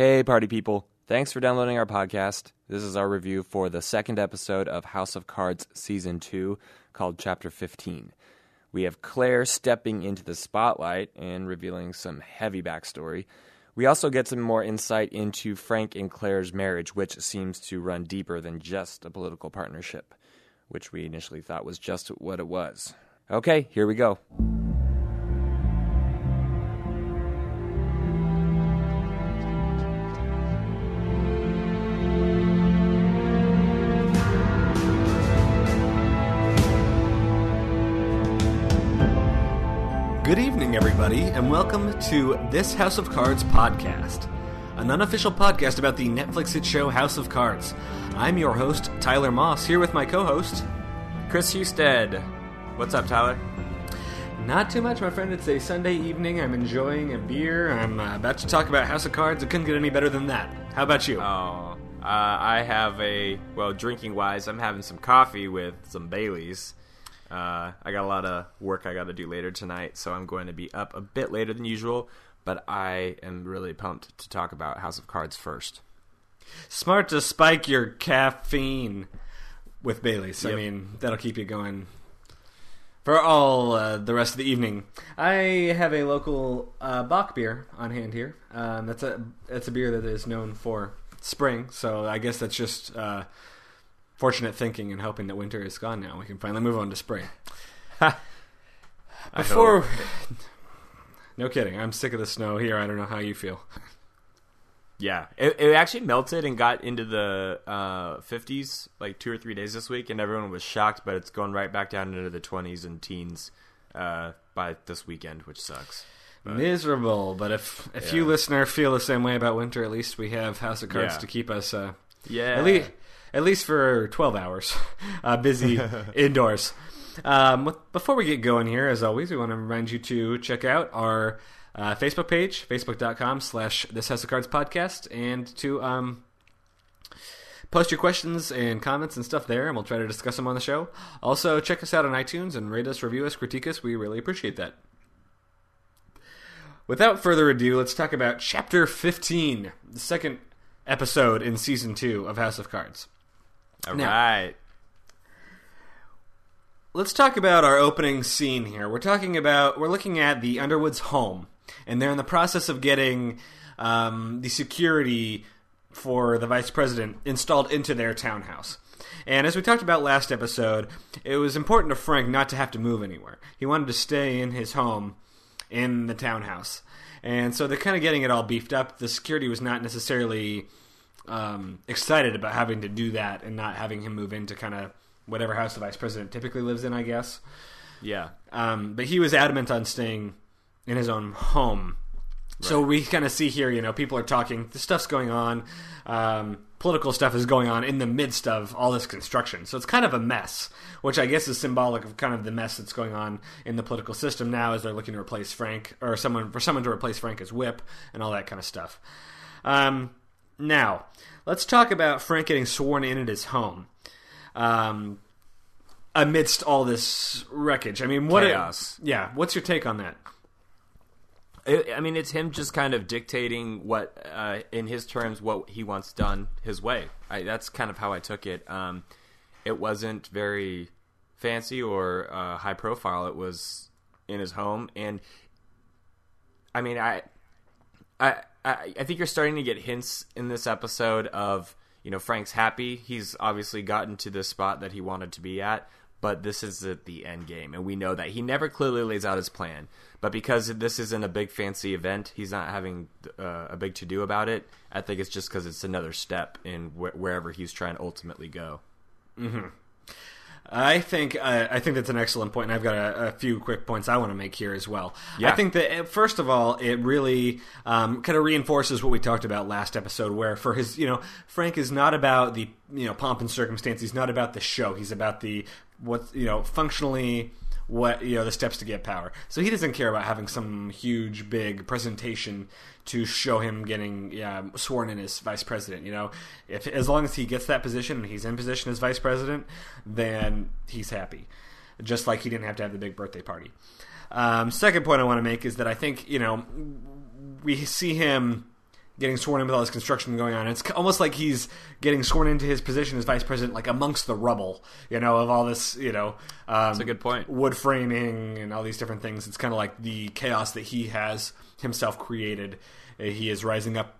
Hey, party people. Thanks for downloading our podcast. This is our review for the second episode of House of Cards Season 2 called Chapter 15. We have Claire stepping into the spotlight and revealing some heavy backstory. We also get some more insight into Frank and Claire's marriage, which seems to run deeper than just a political partnership, which we initially thought was just what it was. Okay, here we go. Everybody, and welcome to This House of Cards podcast, an unofficial podcast about the Netflix hit show House of Cards. I'm your host, Tyler Moss, here with my co host. Chris Husted. What's up, Tyler? Not too much, my friend. It's a Sunday evening. I'm enjoying a beer. I'm uh, about to talk about House of Cards. It couldn't get any better than that. How about you? Oh, uh, I have a well, drinking wise, I'm having some coffee with some Baileys. Uh, I got a lot of work I got to do later tonight, so I'm going to be up a bit later than usual. But I am really pumped to talk about House of Cards first. Smart to spike your caffeine with Bailey's. I mean, that'll keep you going for all uh, the rest of the evening. I have a local uh, bock beer on hand here. Um, that's a that's a beer that is known for spring, so I guess that's just uh, fortunate thinking and hoping that winter is gone now. We can finally move on to spring. Before, no kidding, I'm sick of the snow here. I don't know how you feel. Yeah, it, it actually melted and got into the uh, 50s like two or three days this week, and everyone was shocked. But it's going right back down into the 20s and teens uh, by this weekend, which sucks. Miserable, but if if you Yeah. listener feel the same way about winter, at least we have House of Cards Yeah. to keep us uh, Yeah, at least at least for twelve hours uh, busy indoors. Um, before we get going here, as always, we want to remind you to check out our uh, Facebook page, facebook.com slash This House of Cards podcast, and to um, post your questions and comments and stuff there, and we'll try to discuss them on the show. Also, check us out on iTunes and rate us, review us, critique us. We really appreciate that. Without further ado, let's talk about Chapter 15, the second episode in Season 2 of House of Cards. All now- right. Let's talk about our opening scene here. We're talking about, we're looking at the Underwood's home, and they're in the process of getting um, the security for the vice president installed into their townhouse. And as we talked about last episode, it was important to Frank not to have to move anywhere. He wanted to stay in his home in the townhouse. And so they're kind of getting it all beefed up. The security was not necessarily um, excited about having to do that and not having him move into kind of whatever house the vice president typically lives in, I guess. Yeah, Um, but he was adamant on staying in his own home. So we kind of see here, you know, people are talking, the stuff's going on, um, political stuff is going on in the midst of all this construction. So it's kind of a mess, which I guess is symbolic of kind of the mess that's going on in the political system now as they're looking to replace Frank, or someone for someone to replace Frank as whip and all that kind of stuff. Um, now, let's talk about Frank getting sworn in at his home. Um, amidst all this wreckage. I mean, what Chaos. yeah, what's your take on that? I I mean, it's him just kind of dictating what, uh, in his terms, what he wants done his way. I, that's kind of how I took it. Um, it wasn't very fancy or uh, high profile. It was in his home, and I mean, I, I, I think you're starting to get hints in this episode of you know Frank's happy. He's obviously gotten to this spot that he wanted to be at, but this is at the end game, and we know that he never clearly lays out his plan. But because this isn't a big fancy event, he's not having uh, a big to do about it. I think it's just because it's another step in wh- wherever he's trying to ultimately go. I think uh, I think that's an excellent point, and I've got a, a few quick points I want to make here as well. Yeah. I think that uh, first of all, it really um, kind of reinforces what we talked about last episode, where for his, you know, Frank is not about the you know pomp and circumstance. He's not about the show. He's about the what you know functionally what you know the steps to get power. So he doesn't care about having some huge big presentation to show him getting yeah, sworn in as vice president. You know, if as long as he gets that position and he's in position as vice president, then he's happy. Just like he didn't have to have the big birthday party. Um, second point I want to make is that I think you know we see him getting sworn in with all this construction going on. It's almost like he's getting sworn into his position as vice president, like amongst the rubble, you know, of all this, you know, um, That's a good point. wood framing and all these different things. It's kind of like the chaos that he has himself created. Uh, He is rising up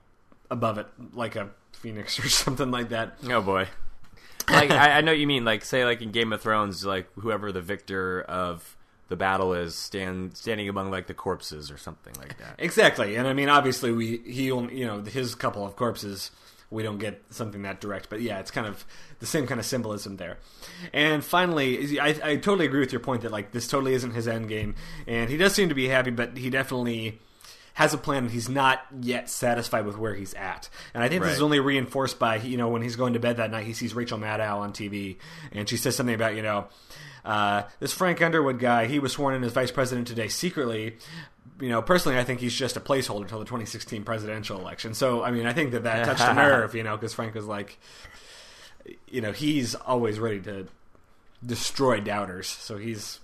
above it like a phoenix or something like that. Oh boy. Like I, I know what you mean. Like say like in Game of Thrones, like whoever the victor of the battle is stand standing among like the corpses or something like that. Exactly, and I mean, obviously, we he only you know his couple of corpses. We don't get something that direct, but yeah, it's kind of the same kind of symbolism there. And finally, I, I totally agree with your point that like this totally isn't his end game, and he does seem to be happy, but he definitely has a plan. and He's not yet satisfied with where he's at, and I think this is only reinforced by you know when he's going to bed that night, he sees Rachel Maddow on TV, and she says something about you know. Uh, this Frank Underwood guy, he was sworn in as vice president today secretly. You know, personally, I think he's just a placeholder until the 2016 presidential election. So, I mean, I think that that touched a nerve, you know, because Frank was like, you know, he's always ready to destroy doubters. So he's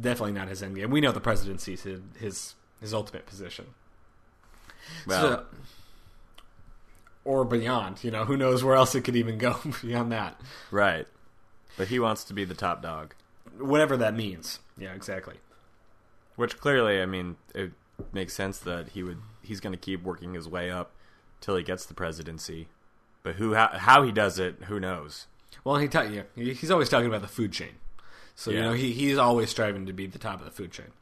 definitely not his end game. We know the presidency is his his, his ultimate position. Well, So- or beyond, you know, who knows where else it could even go beyond that. right. But he wants to be the top dog, Whatever that means. Yeah, exactly. which clearly, I mean, it makes sense that he would. He's going to keep working his way up till he gets the presidency. But who, how, how he does it, who knows? Well, he ta- yeah, he's always talking about the food chain. So you know he he's always striving to be the top of the food chain.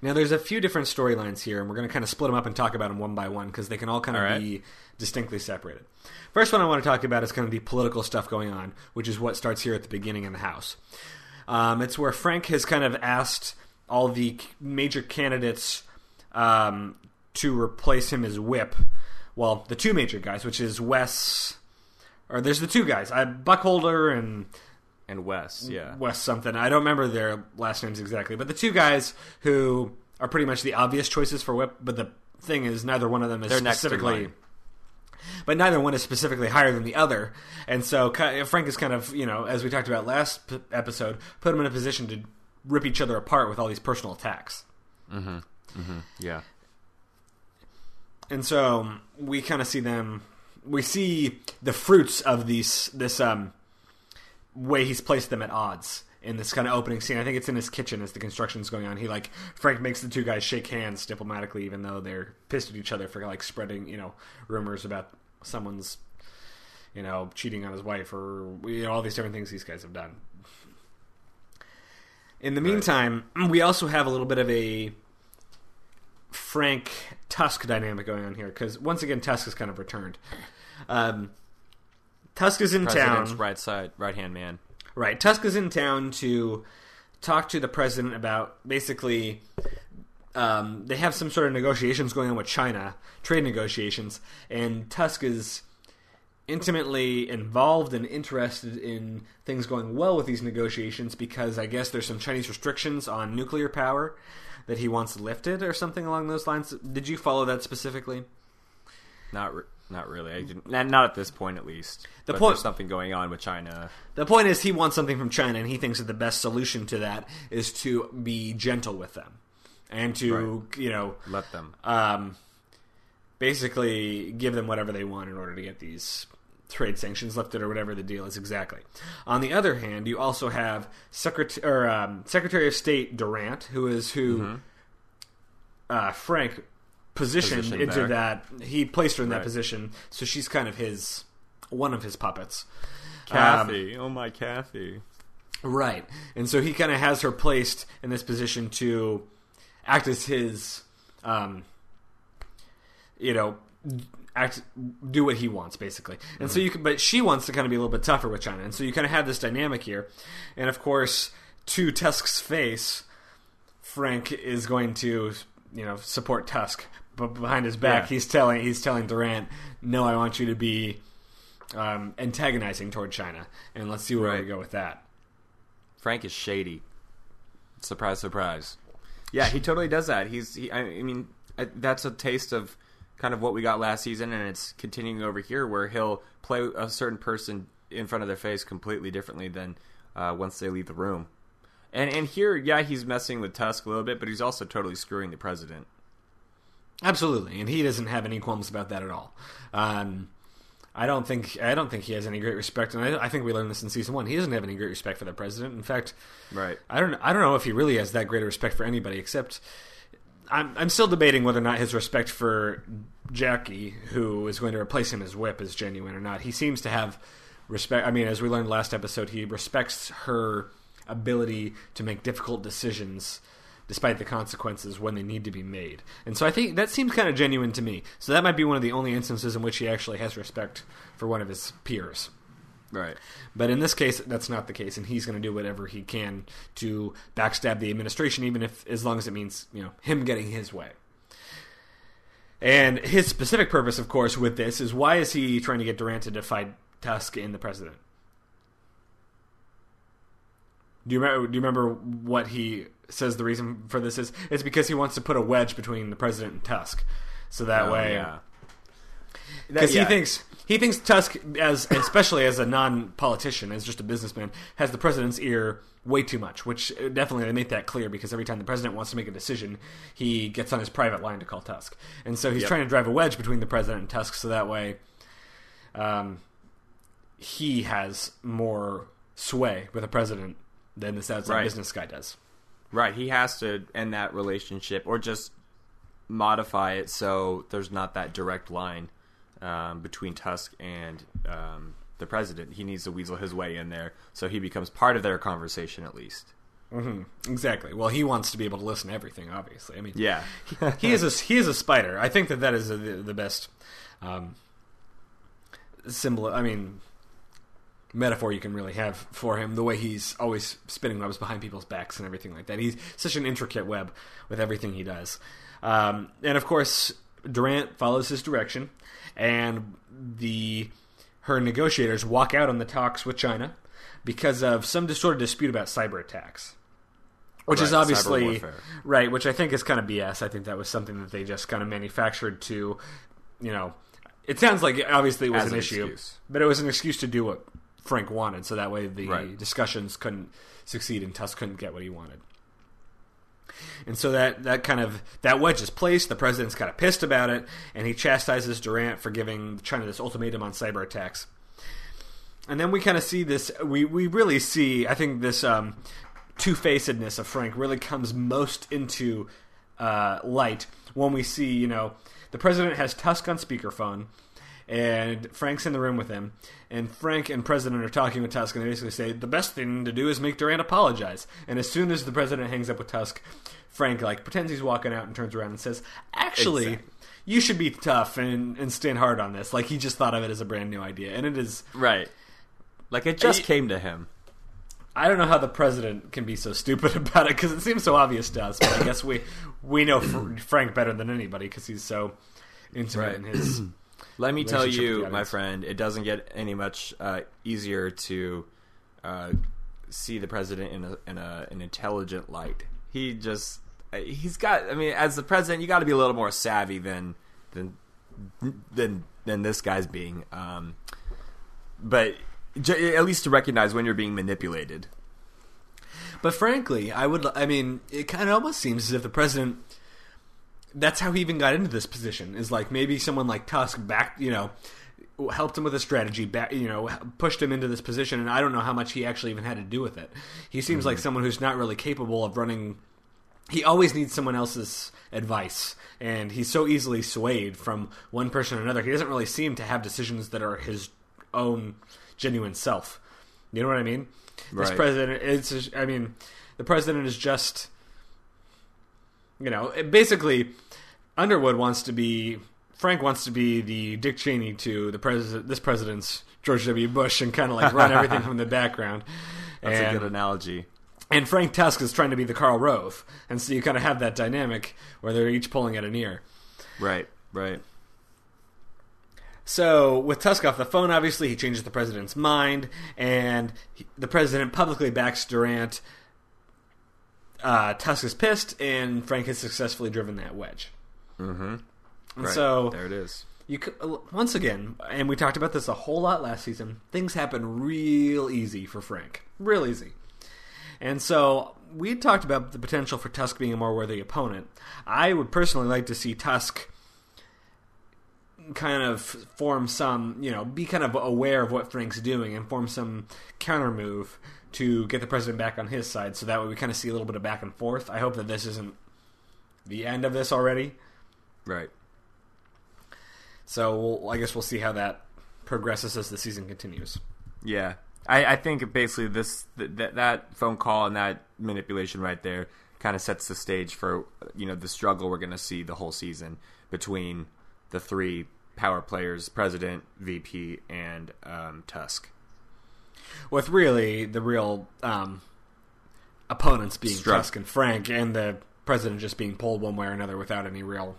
Now there's a few different storylines here, and we're going to kind of split them up and talk about them one by one because they can all kind of right. be distinctly separated. First one I want to talk about is kind of the political stuff going on, which is what starts here at the beginning in the House. Um, it's where Frank has kind of asked all the major candidates um, to replace him as whip. Well, the two major guys, which is Wes, or there's the two guys, uh, Buckholder and And Wes, yeah. Wes something. I don't remember their last names exactly, but the two guys who are pretty much the obvious choices for whip. But the thing is, neither one of them is They're specifically. But neither one is specifically higher than the other, and so Frank is kind of, you know, as we talked about last p- episode, put him in a position to rip each other apart with all these personal attacks. Yeah. and so we kind of see them we see the fruits of these this um way he's placed them at odds in this kind of opening scene. I think it's in his kitchen as the construction's going on. He like frank makes the two guys shake hands diplomatically even though they're pissed at each other for like spreading you know rumors about someone's you know cheating on his wife or you know all these different things these guys have done. In the meantime we also have a little bit of a Frank Tusk dynamic going on here because once again Tusk has kind of returned. Um, Tusk is in President's town, right side, right hand man. right? Tusk is in town to talk to the president about basically. Um, they have some sort of negotiations going on with China, trade negotiations, and Tusk is intimately involved and interested in things going well with these negotiations because I guess there's some Chinese restrictions on nuclear power that he wants lifted or something along those lines. Did you follow that specifically? Not, re- not really. I didn't, not, at this point, at least. The But point- there's something going on with China. The point is, he wants something from China, and he thinks that the best solution to that is to be gentle with them and to, you know, Let them. um, basically give them whatever they want in order to get these trade sanctions lifted or whatever the deal is exactly. On the other hand, you also have Secret- or, um, Secretary of State Durant, who is who uh, Frank positioned, Positioned into there. that. He placed her in that position, so she's kind of his one of his puppets. Um, Kathy. oh, my Kathy. Right. And so he kind of has her placed in this position to act as his, um, you know, act do what he wants basically. And so you can, but she wants to kind of be a little bit tougher with China. And so you kind of have this dynamic here. And of course, to Tusk's face, Frank is going to, you know, support Tusk. But behind his back, Yeah. he's telling he's telling Durant, "No, I want you to be um, antagonizing toward China, and let's see where we Right. go with that." Frank is shady. Surprise, surprise. Yeah, he totally does that. He's. He, I I mean, I- that's a taste of kind of what we got last season, and it's continuing over here, where he'll play a certain person in front of their face completely differently than uh, once they leave the room. And and here, yeah, he's messing with Tusk a little bit, but he's also totally screwing the president. Absolutely, and he doesn't have any qualms about that at all. Um, I don't think I don't think he has any great respect, and I, I, think we learned this in season one. He doesn't have any great respect for the president. In fact, right? I don't I don't know if he really has that great a respect for anybody, except I'm I'm still debating whether or not his respect for Jackie, who is going to replace him as whip, is genuine or not. He seems to have respect. I mean, as we learned last episode, he respects her ability to make difficult decisions despite the consequences when they need to be made. And so I think that seems kind of genuine to me. So that might be one of the only instances in which he actually has respect for one of his peers. Right. But in this case, that's not the case, and he's going to do whatever he can to backstab the administration, even if, as long as it means, you know, him getting his way. And his specific purpose, of course, with this is why is he trying to get Durant to defy Tusk and the president? Do you remember? Do you remember what he says? The reason for this is it's because he wants to put a wedge between the president and Tusk, so that Oh, way, because yeah. he thinks he thinks Tusk, as especially as a non-politician, as just a businessman, has the president's ear way too much. Which uh, definitely they make that clear because every time the president wants to make a decision, he gets on his private line to call Tusk, and so he's Yep. trying to drive a wedge between the president and Tusk, so that way, um, he has more sway with the president than this outside Right. business guy does. Right. He has to end that relationship or just modify it so there's not that direct line um, between Tusk and um, the president. He needs to weasel his way in there so he becomes part of their conversation at least. hmm Exactly. Well, he wants to be able to listen to everything. Obviously, I mean, Yeah. he is a he is a spider. I think that that is the, the best um, symbol. I mean, metaphor you can really have for him. The way he's always spinning webs behind people's backs and everything like that. He's such an intricate web with everything he does. Um, and of course, Durant follows his direction, and the her negotiators walk out on the talks with China because of some sort of dispute about cyber attacks. Which is Right, cyber obviously right, which I think is kind of BS. I think that was something that they just kind of manufactured to, you know, it sounds like obviously it was As an, an issue, but it was an excuse to do what Frank wanted, so that way the Right. discussions couldn't succeed and Tusk couldn't get what he wanted. And so that that kind of that wedge is placed. The president's kind of pissed about it, and he chastises Durant for giving China this ultimatum on cyber attacks. And then we kind of see this. We we really see. I think this um, two facedness of Frank really comes most into uh, light when we see. You know, the president has Tusk on speakerphone, and Frank's in the room with him. And Frank and President are talking with Tusk, and they basically say the best thing to do is make Durant apologize. And as soon as the president hangs up with Tusk, Frank like pretends he's walking out and turns around and says, "Actually." Exactly. You should be tough and, and stand hard on this. Like he just thought of it as a brand new idea, and it is right. Like it just I- came to him. I don't know how the president can be so stupid about it because it seems so obvious to us. But I guess we we know Frank better than anybody because he's so intimate Right. in his. Let me tell you, my friend, it doesn't get any much uh, easier to uh, see the president in a, in a, an intelligent light. He just uh, he's got. I mean, as the president, you got to be a little more savvy than than than than this guy's being. Um, but j- at least to recognize when you're being manipulated. But frankly, I would. I mean, it kind of almost seems as if the president. That's how he even got into this position. Is like maybe someone like Tusk back, you know, helped him with a strategy, back, you know, pushed him into this position, and I don't know how much he actually even had to do with it. He seems like mm-hmm. someone who's not really capable of running. He always needs someone else's advice, and he's so easily swayed from one person to another. He doesn't really seem to have decisions that are his own genuine self. You know what I mean? This president, it's. I mean, the president is just. You know, basically, Underwood wants to be. Frank wants to be the Dick Cheney to the president. This president's George W. Bush, and kind of like run everything from the background. That's and, a good analogy. and Frank Tusk is trying to be the Karl Rove, and so you kind of have that dynamic where they're each pulling at an ear. Right. Right. So, with Tusk off the phone, obviously, he changes the president's mind, and he, the president publicly backs Durant. Uh, Tusk is pissed, and Frank has successfully driven that wedge. Mm-hmm. And Right. so, there it is. you uh, once again, and we talked about this a whole lot last season. Things happen real easy for Frank, real easy, And so we talked about the potential for Tusk being a more worthy opponent. I would personally like to see Tusk kind of form some, you know, be kind of aware of what Frank's doing and form some counter move to get the president back on his side. So that way we kind of see a little bit of back and forth. I hope that this isn't the end of this already. Right. So we'll, I guess we'll see how that progresses as the season continues. Yeah, I, I think basically this that that phone call and that manipulation right there kind of sets the stage for you know the struggle we're going to see the whole season between the three power players: President, VP, and um, Tusk. With really the real um, opponents being Struck. Tusk and Frank, and the president just being pulled one way or another without any real.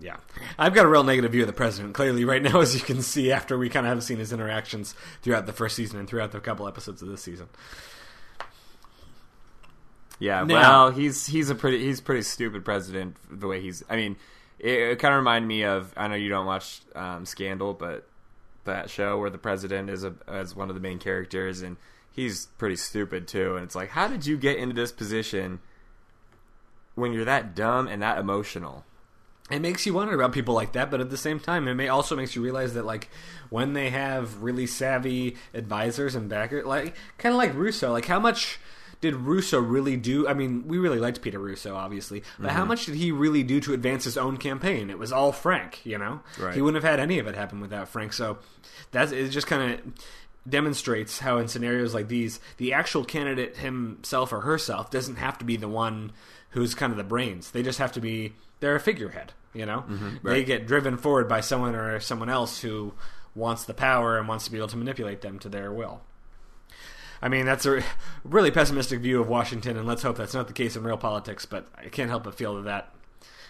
Yeah, I've got a real negative view of the president clearly right now, as you can see after we kind of have seen his interactions throughout the first season and throughout the couple episodes of this season. Yeah, Now- well, he's he's a pretty he's pretty stupid president the way he's. I mean, it, it kind of reminded me of I know you don't watch um, Scandal, but that show where the president is a, as one of the main characters, and he's pretty stupid too. And it's like, how did you get into this position when you're that dumb and that emotional? it makes you wonder about people like that, but at the same time, it may also makes you realize that like when they have really savvy advisors and backers, like kind of like Russo, like how much did Russo really do? I mean, we really liked Peter Russo, obviously, but how mm-hmm. much did he really do to advance his own campaign? It was all Frank, you know. Right. He wouldn't have had any of it happen without Frank. So that's it. Just kind of demonstrates how in scenarios like these, the actual candidate himself or herself doesn't have to be the one who's kind of the brains. They just have to be they're a figurehead. You know, mm-hmm. they right. get driven forward by someone or someone else who wants the power and wants to be able to manipulate them to their will. I mean, that's a really pessimistic view of Washington, and let's hope that's not the case in real politics. But I can't help but feel that that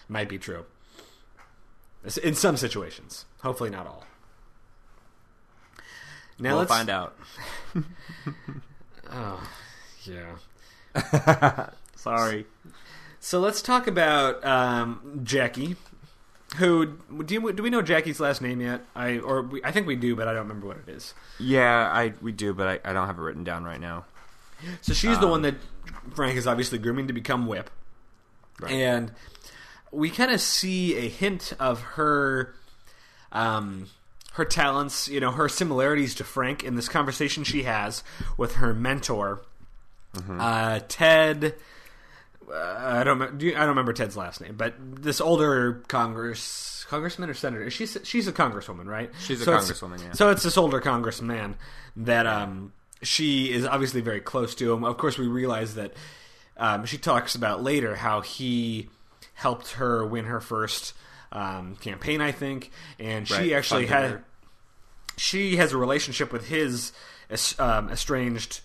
might be true in some situations. Hopefully, not all. Now we'll let's find out. Oh, yeah. Sorry. So let's talk about um, Jackie. Who do you, do we know Jackie's last name yet? I or we, I think we do, but I don't remember what it is. Yeah, I we do, but I, I don't have it written down right now. So she's the Um, one that Frank is obviously grooming to become Whip, and we kind of see a hint of her, um, her talents. You know, her similarities to Frank in this conversation she has with her mentor, uh, Ted. Uh, I don't. I don't remember Ted's last name, but this older Congress congressman or senator. She's she's a congresswoman, right? She's a So it's- congresswoman, yeah. So it's this older congressman that um she is obviously very close to him. Of course, we realize that um, she talks about later how he helped her win her first um, campaign, I think, and she Right, actually funded had her. she has a relationship with his um, estranged,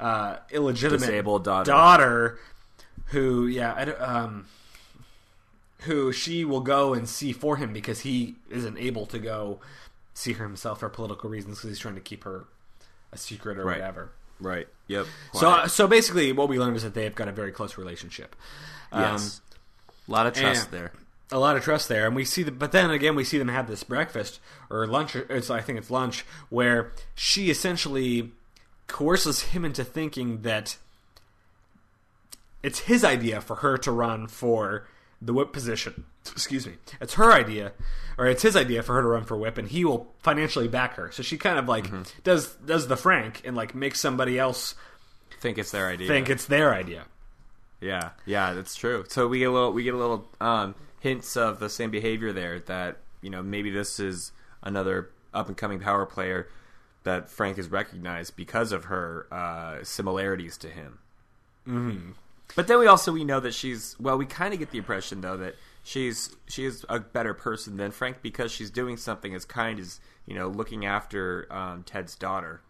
uh, illegitimate daughter. daughter, who yeah, I don't- um, who she will go and see for him because he isn't able to go see her himself for political reasons because he's trying to keep her a secret or Right. whatever. Right. Yep. So, so basically, what we learned is that they have got a very close relationship. yes, a lot of trust and- there. a lot of trust there, and we see the. But then again, we see them have this breakfast or lunch. Or it's I think it's lunch where she essentially coerces him into thinking that it's his idea for her to run for the whip position. Excuse me. It's her idea, or it's his idea for her to run for whip, and he will financially back her. So she kind of like does does the Frank and like makes somebody else Think it's their idea. think it's their idea. Yeah, yeah, that's true. So we get a little, we get a little um, hints of the same behavior there. That you know maybe this is another up and coming power player that Frank has recognized because of her uh, similarities to him. Mm-hmm. But then we also we know that she's well. We kind of get the impression though that she's she is a better person than Frank because she's doing something as kind as you know looking after um, Ted's daughter.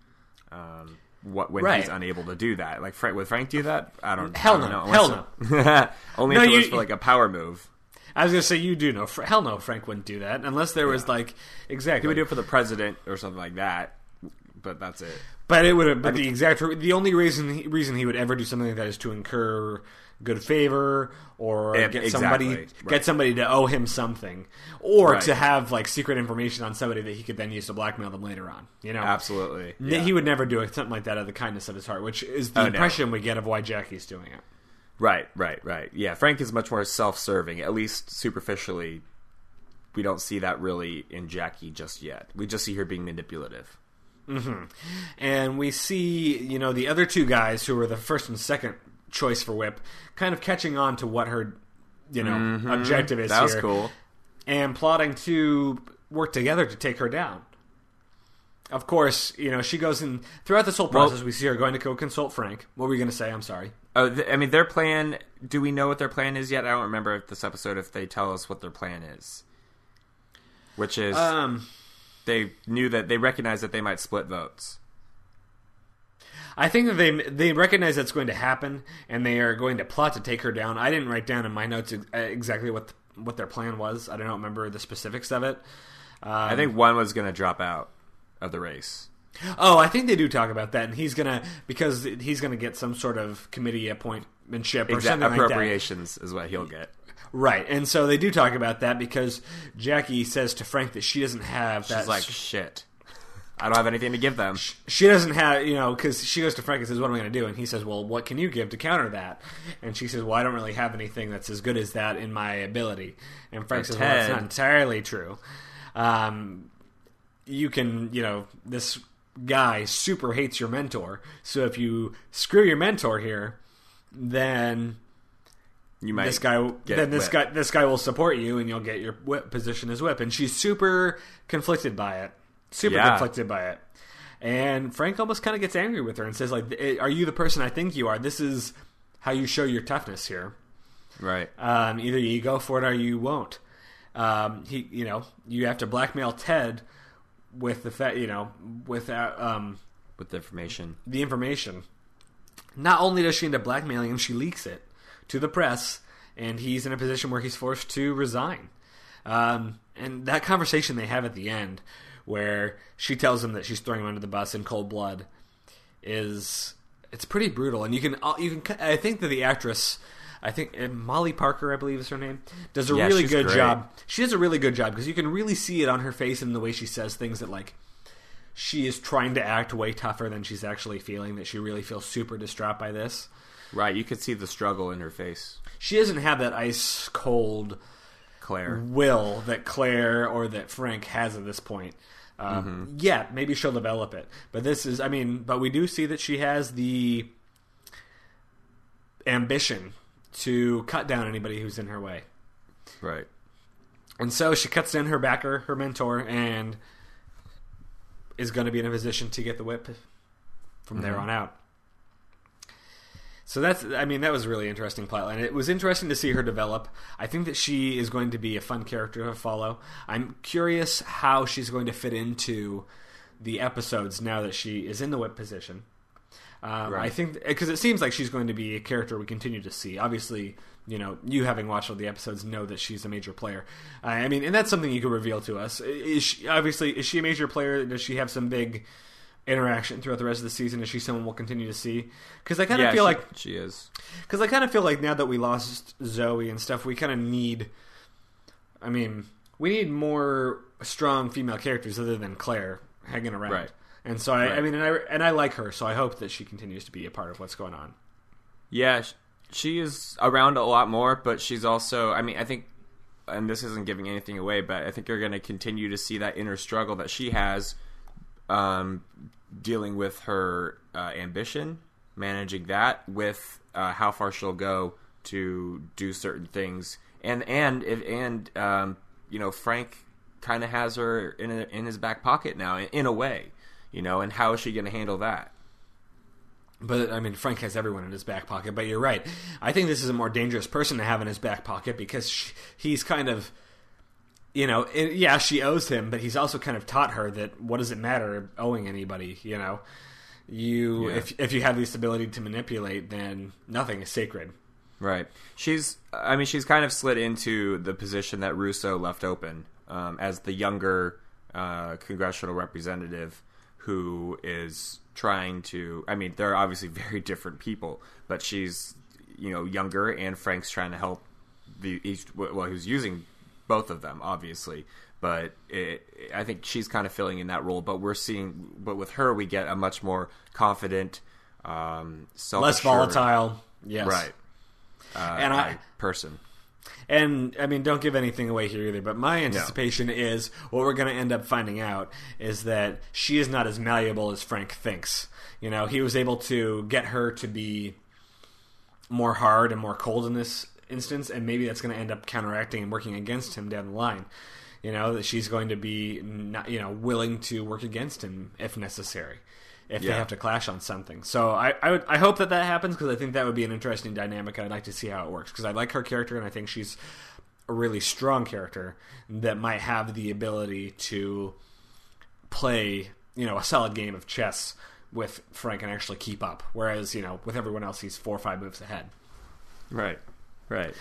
Um, what when Right. he's unable to do that? Like Frank, would Frank do that? I don't. Hell I don't no. know. Hell no. Only No, if it was for like a power move. I was gonna say you do know. Hell no, Frank wouldn't do that unless there was like exactly. He would do it for the president or something like that. But that's it. But it would have. But the exact the only reason he, reason he would ever do something like that is to incur good favor or Yeah, get exactly. somebody Right. get somebody to owe him something, or Right. to have like secret information on somebody that he could then use to blackmail them later on. You know, Absolutely. Yeah. He would never do it, something like that out of the kindness of his heart, which is the Oh, no. impression we get of why Jackie's doing it. Right, right, right. Yeah, Frank is much more self-serving, at least superficially. We don't see that really in Jackie just yet. We just see her being manipulative. And we see you know the other two guys who were the first and second choice for whip kind of catching on to what her you know objective is Mm-hmm. That was here cool. and plotting to work together to take her down of course you know she goes in throughout this whole Well- process we see her going to go consult frank what were you going to say i'm sorry Oh, th- I mean, their plan. Do we know what their plan is yet? I don't remember if this episode if they tell us what their plan is. Which is um they knew that they recognized that they might split votes. I think that they they recognize that's going to happen, and they are going to plot to take her down. I didn't write down in my notes uh, exactly what what their plan was. I don't remember the specifics of it. Um, I think one was going to drop out of the race. Oh, I think they do talk about that, and he's gonna because he's gonna get some sort of committee appointmentship or Exact something like that. appropriations is what he'll get. Right, and so they do talk about that because Jackie says to Frank that she doesn't have that. She's like, shit. I don't have anything to give them. she doesn't have, you know, because she goes to Frank and says, "What am I going to do?" And he says, "Well, what can you give to counter that?" And she says, "Well, I don't really have anything that's as good as that in my ability." And Frank says, "Well, that's not entirely true. Um, you can, you know, this guy super hates your mentor, so if you screw your mentor here, then." You might this guy then this whipped. guy this guy will support you and you'll get your whip position as whip and she's super conflicted by it super Yeah. conflicted by it and frank almost kind of gets angry with her and says like "Eh, are you the person i think you are this is how you show your toughness here right. um, either you go for it or you won't um, he you know you have to blackmail ted with the fact you know without um, With the information. the information. Not only does she end up blackmailing him, she leaks it to the press, and he's in a position where he's forced to resign. Um, and that conversation they have at the end, where she tells him that she's throwing him under the bus in cold blood, is it's pretty brutal. And you can uh, you can I think that the actress. I think uh, Molly Parker, I believe is her name, does a Yeah, really good great. job. She does a really good job because you can really see it on her face and the way she says things that like she is trying to act way tougher than she's actually feeling. That she really feels super distraught by this. Right. You could see the struggle in her face. She doesn't have that ice cold Claire. will that Claire or that Frank has at this point. Um, Yeah, maybe she'll develop it, but this is, I mean, but we do see that she has the ambition to cut down anybody who's in her way. Right. And so she cuts down her backer, her mentor, and is going to be in a position to get the whip from there on out. So that's, I mean, that was a really interesting plotline. It was interesting to see her develop. I think that she is going to be a fun character to follow. I'm curious how she's going to fit into the episodes now that she is in the whip position. Um, Right. I think because it seems like she's going to be a character we continue to see. Obviously, you know, you having watched all the episodes know that she's a major player. Uh, I mean, and that's something you could reveal to us. Is she, obviously is she a major player? Does she have some big interaction throughout the rest of the season? Is she someone we'll continue to see? Because I kind of yeah, feel she, like she is. because I kind of feel like now that we lost Zoe and stuff, we kind of need. I mean, we need more strong female characters other than Claire hanging around. Right. And so I, I mean, and I and I like her, so I hope that she continues to be a part of what's going on. Yeah, she is around a lot more, but she's also. I mean, I think, and this isn't giving anything away, but I think you're going to continue to see that inner struggle that she has, um, dealing with her uh, ambition, managing that with uh, how far she'll go to do certain things, and and and um, you know, Frank kind of has her in a, in his back pocket now, in, in a way, you know, and how is she going to handle that? But I mean, Frank has everyone in his back pocket. But you're right. I think this is a more dangerous person to have in his back pocket because she, he's kind of, you know, it, yeah, she owes him, but he's also kind of taught her that what does it matter owing anybody? You know, you Yeah. if if you have this ability to manipulate, then nothing is sacred. Right. She's. I mean, she's kind of slid into the position that Russo left open um, as the younger uh, congressional representative who is trying to. I mean, they're obviously very different people, but she's you know younger, and Frank's trying to help the. He's, well, he's using both of them, obviously, but it, I think she's kind of filling in that role. But we're seeing, but with her, we get a much more confident, um, less volatile. Yes, right. Uh, and I person. And I mean, don't give anything away here either. But my anticipation no. is what we're going to end up finding out is that she is not as malleable as Frank thinks. You know, he was able to get her to be more hard and more cold in this instance, and maybe that's going to end up counteracting and working against him down the line. You know that she's going to be, not, you know, willing to work against him if necessary if yeah. they have to clash on something. So I I, would, I hope that that happens because I think that would be an interesting dynamic. I'd like to see how it works because I like her character and I think she's a really strong character that might have the ability to play you know a solid game of chess with Frank and actually keep up. Whereas you know with everyone else he's four or five moves ahead. Right. Right.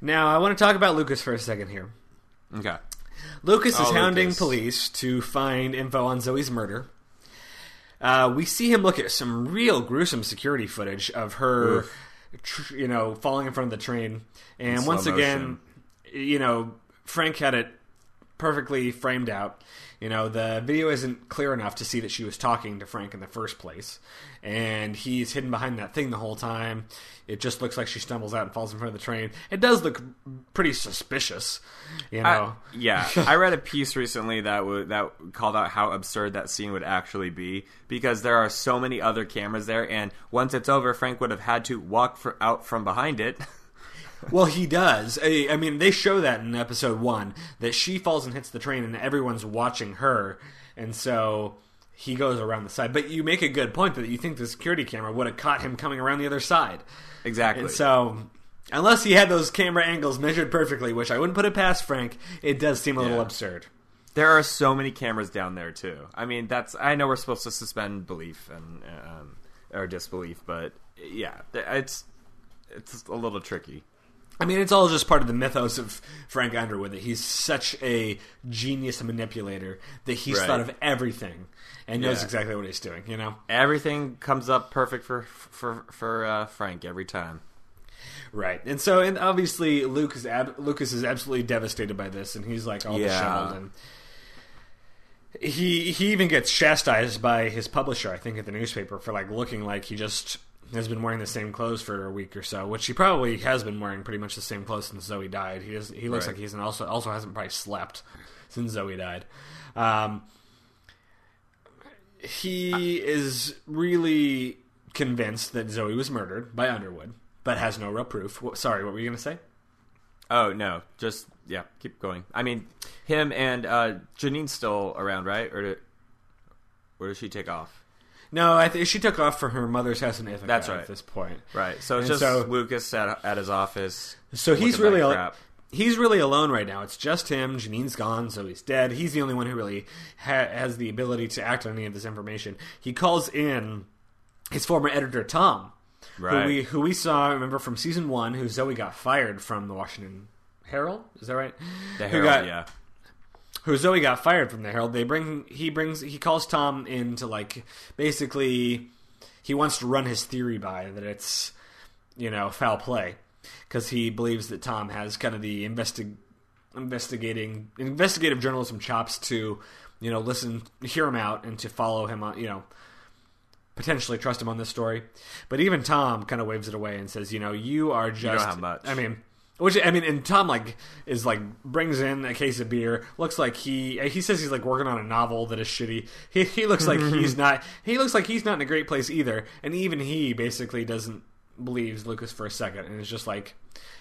Now I want to talk about Lucas for a second here. Okay. Lucas is oh, hounding Lucas. police to find info on Zoe's murder. Uh, we see him look at some real gruesome security footage of her, tr- you know, falling in front of the train. And in once again, you know, Frank had it perfectly framed out. You know, the video isn't clear enough to see that she was talking to Frank in the first place. And he's hidden behind that thing the whole time. It just looks like she stumbles out and falls in front of the train. It does look pretty suspicious, you know. I, yeah, I read a piece recently that w- that called out how absurd that scene would actually be because there are so many other cameras there, and once it's over, Frank would have had to walk for, out from behind it. well, he does. I, I mean, they show that in episode one that she falls and hits the train, and everyone's watching her, and so he goes around the side. But you make a good point that you think the security camera would have caught him coming around the other side. Exactly. And so, unless he had those camera angles measured perfectly, which I wouldn't put it past Frank, it does seem a yeah. little absurd. There are so many cameras down there too. I mean, that's I know we're supposed to suspend belief and um, or disbelief, but yeah, it's it's a little tricky. I mean, it's all just part of the mythos of Frank Underwood that he's such a genius manipulator that he's right. thought of everything and knows yeah. exactly what he's doing. You know, everything comes up perfect for for for uh, Frank every time. Right, and so and obviously Luke is ab- Lucas is absolutely devastated by this, and he's like all yeah. disheveled and. He he even gets chastised by his publisher, I think, at the newspaper for like looking like he just has been wearing the same clothes for a week or so, which he probably has been wearing pretty much the same clothes since Zoe died. He is, he looks right. like he's also also hasn't probably slept since Zoe died. Um, he is really convinced that Zoe was murdered by Underwood, but has no real proof. Sorry, what were you going to say? Oh no, just yeah, keep going. I mean, him and uh, Janine's still around, right? Or, did, or does she take off? No, I think she took off for her mother's house in Ithaca. That's right. At this point, right? So it's and just so, Lucas at, at his office. So he's really like he's really alone right now. It's just him. Janine's gone, so he's dead. He's the only one who really ha- has the ability to act on any of this information. He calls in his former editor Tom, right. who we who we saw remember from season one, who Zoe got fired from the Washington Herald. Is that right? The Herald, got, yeah who Zoe got fired from the Herald. They bring he brings he calls Tom in to like basically he wants to run his theory by that it's you know foul play because he believes that Tom has kind of the investi- investigating investigative journalism chops to you know listen hear him out and to follow him on you know potentially trust him on this story. But even Tom kind of waves it away and says, you know, you are just. You don't have much. I mean, which I mean, and Tom like is like brings in a case of beer. Looks like he eh, he says he's like working on a novel that is shitty. He he looks like he's not. He looks like he's not in a great place either. And even he basically doesn't believes Lucas for a second, and it's just like,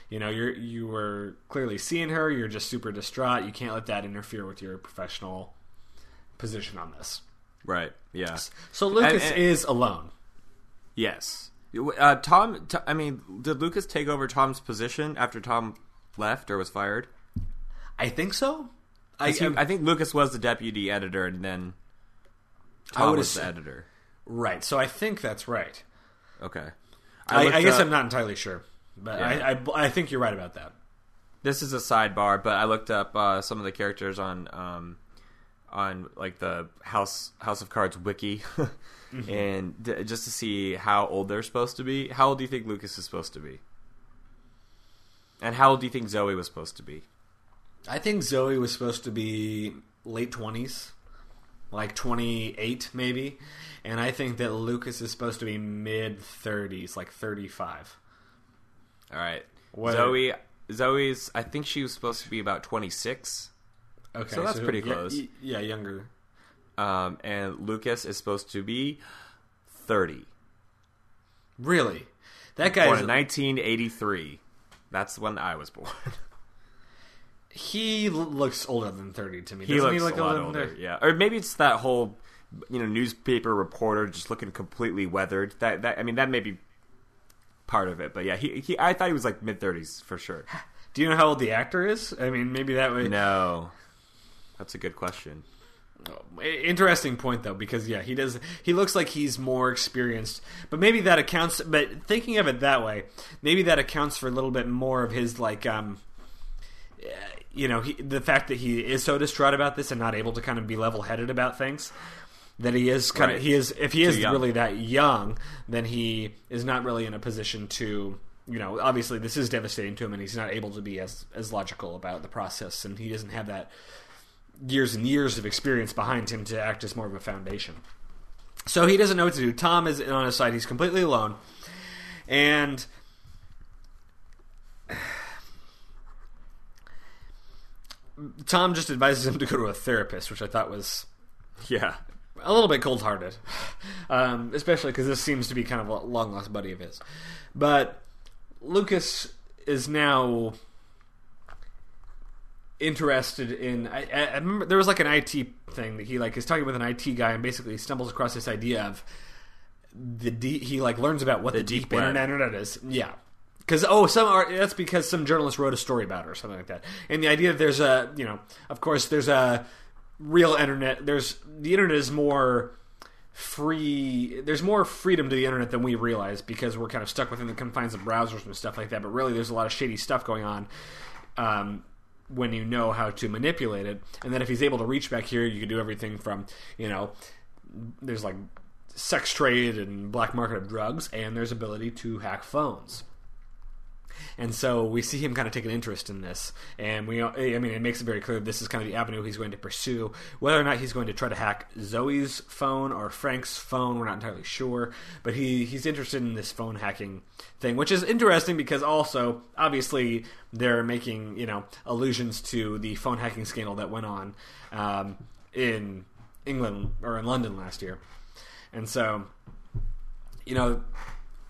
you know, you're you were clearly seeing her. You're just super distraught. You can't let that interfere with your professional position on this. Right. Yeah. So Lucas and, and, is alone. Yes. Uh, Tom, t- I mean, did Lucas take over Tom's position after Tom left or was fired? I think so. I, he, I think Lucas was the deputy editor, and then Tom was the editor. Right. So I think that's right. Okay. I, I, I guess up, I'm not entirely sure, but yeah. I, I, think you're right about that. This is a sidebar, but I looked up uh, some of the characters on um, on like the House House of Cards wiki, Mm-hmm. and d- just to see how old they're supposed to be. How old do you think Lucas is supposed to be? And how old do you think Zoe was supposed to be? I think Zoe was supposed to be late twenties, like twenty eight maybe, and I think that Lucas is supposed to be mid thirties, like thirty five. All right, What- Zoe. Zoe's. I think she was supposed to be about twenty six. Okay, So that's pretty close. Yeah, younger. Um, and Lucas is supposed to be thirty. Really, that guy Born is in 1983. That's when I was born. he looks older than thirty to me. he Doesn't looks he look a lot older. 30? Yeah, or maybe it's that whole, you know, newspaper reporter just looking completely weathered. That that I mean, that may be part of it. But yeah, he, he I thought he was like mid 30s for sure. Do you know how old the actor is? I mean, maybe that would. No, that's a good question. Interesting point though, because yeah, he does. He looks like he's more experienced, but maybe that accounts. But thinking of it that way, maybe that accounts for a little bit more of his like, um, you know, he, the fact that he is so distraught about this and not able to kind of be level headed about things. That he is kind Right. of he is if he is young. really that young, then he is not really in a position to you know obviously this is devastating to him and he's not able to be as as logical about the process and he doesn't have that years and years of experience behind him to act as more of a foundation. So he doesn't know what to do. Tom is on his side. He's completely alone. And Tom just advises him to go to a therapist, which I thought was Yeah, a little bit cold hearted, um, especially because this seems to be kind of a long lost buddy of his. But Lucas is now interested in. I, I remember there was like an IT thing that he like is talking with an IT guy and basically stumbles across this idea of the deep. He like learns about what the, deep, deep internet, internet is. Yeah. Because oh, some are, that's because some journalist wrote a story about it or something like that. And the idea that there's a you know, of course, there's a real internet. There's the internet is more free. There's more freedom to the internet than we realize because we're kind of stuck within the confines of browsers and stuff like that. But really, there's a lot of shady stuff going on. Um, when you know how to manipulate it, and then if he's able to reach back here, you can do everything from you know, there's like sex trade and black market of drugs, and there's ability to hack phones. And so we see him kind of take an interest in this, and we, I mean, it makes it very clear this is kind of the avenue he's going to pursue. Whether or not he's going to try to hack Zoe's phone or Frank's phone, we're not entirely sure. But he he's interested in this phone hacking thing, which is interesting because also, obviously, they're making you know allusions to the phone hacking scandal that went on um, in England or in London last year, and so you know.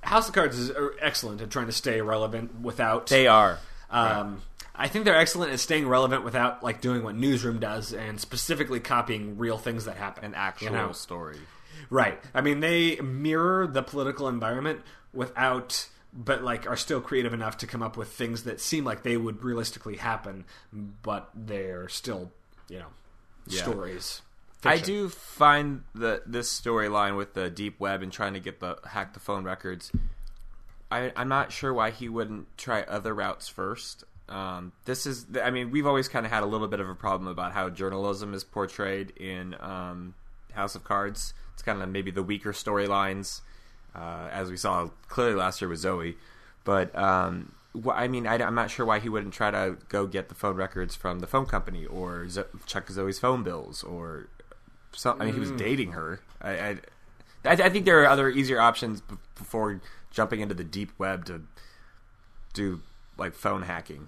House of Cards is uh, excellent at trying to stay relevant without they are. um, I think they're excellent at staying relevant without like doing what Newsroom does and specifically copying real things that happen. An actual you know? story. right? I mean, they mirror the political environment without, but like are still creative enough to come up with things that seem like they would realistically happen, but they're still, you know, Yeah. stories. I do find that this storyline with the deep web and trying to get the hack the phone records. I, I'm not sure why he wouldn't try other routes first. Um, this is, I mean, we've always kind of had a little bit of a problem about how journalism is portrayed in um, House of Cards. It's kind of maybe the weaker storylines, uh, as we saw clearly last year with Zoe. But um, I mean, I, am not sure why he wouldn't try to go get the phone records from the phone company or Zo- check Zoe's phone bills or some, I mean, he was mm. dating her. I, I, I I think there are other easier options b- before jumping into the deep web to do like phone hacking.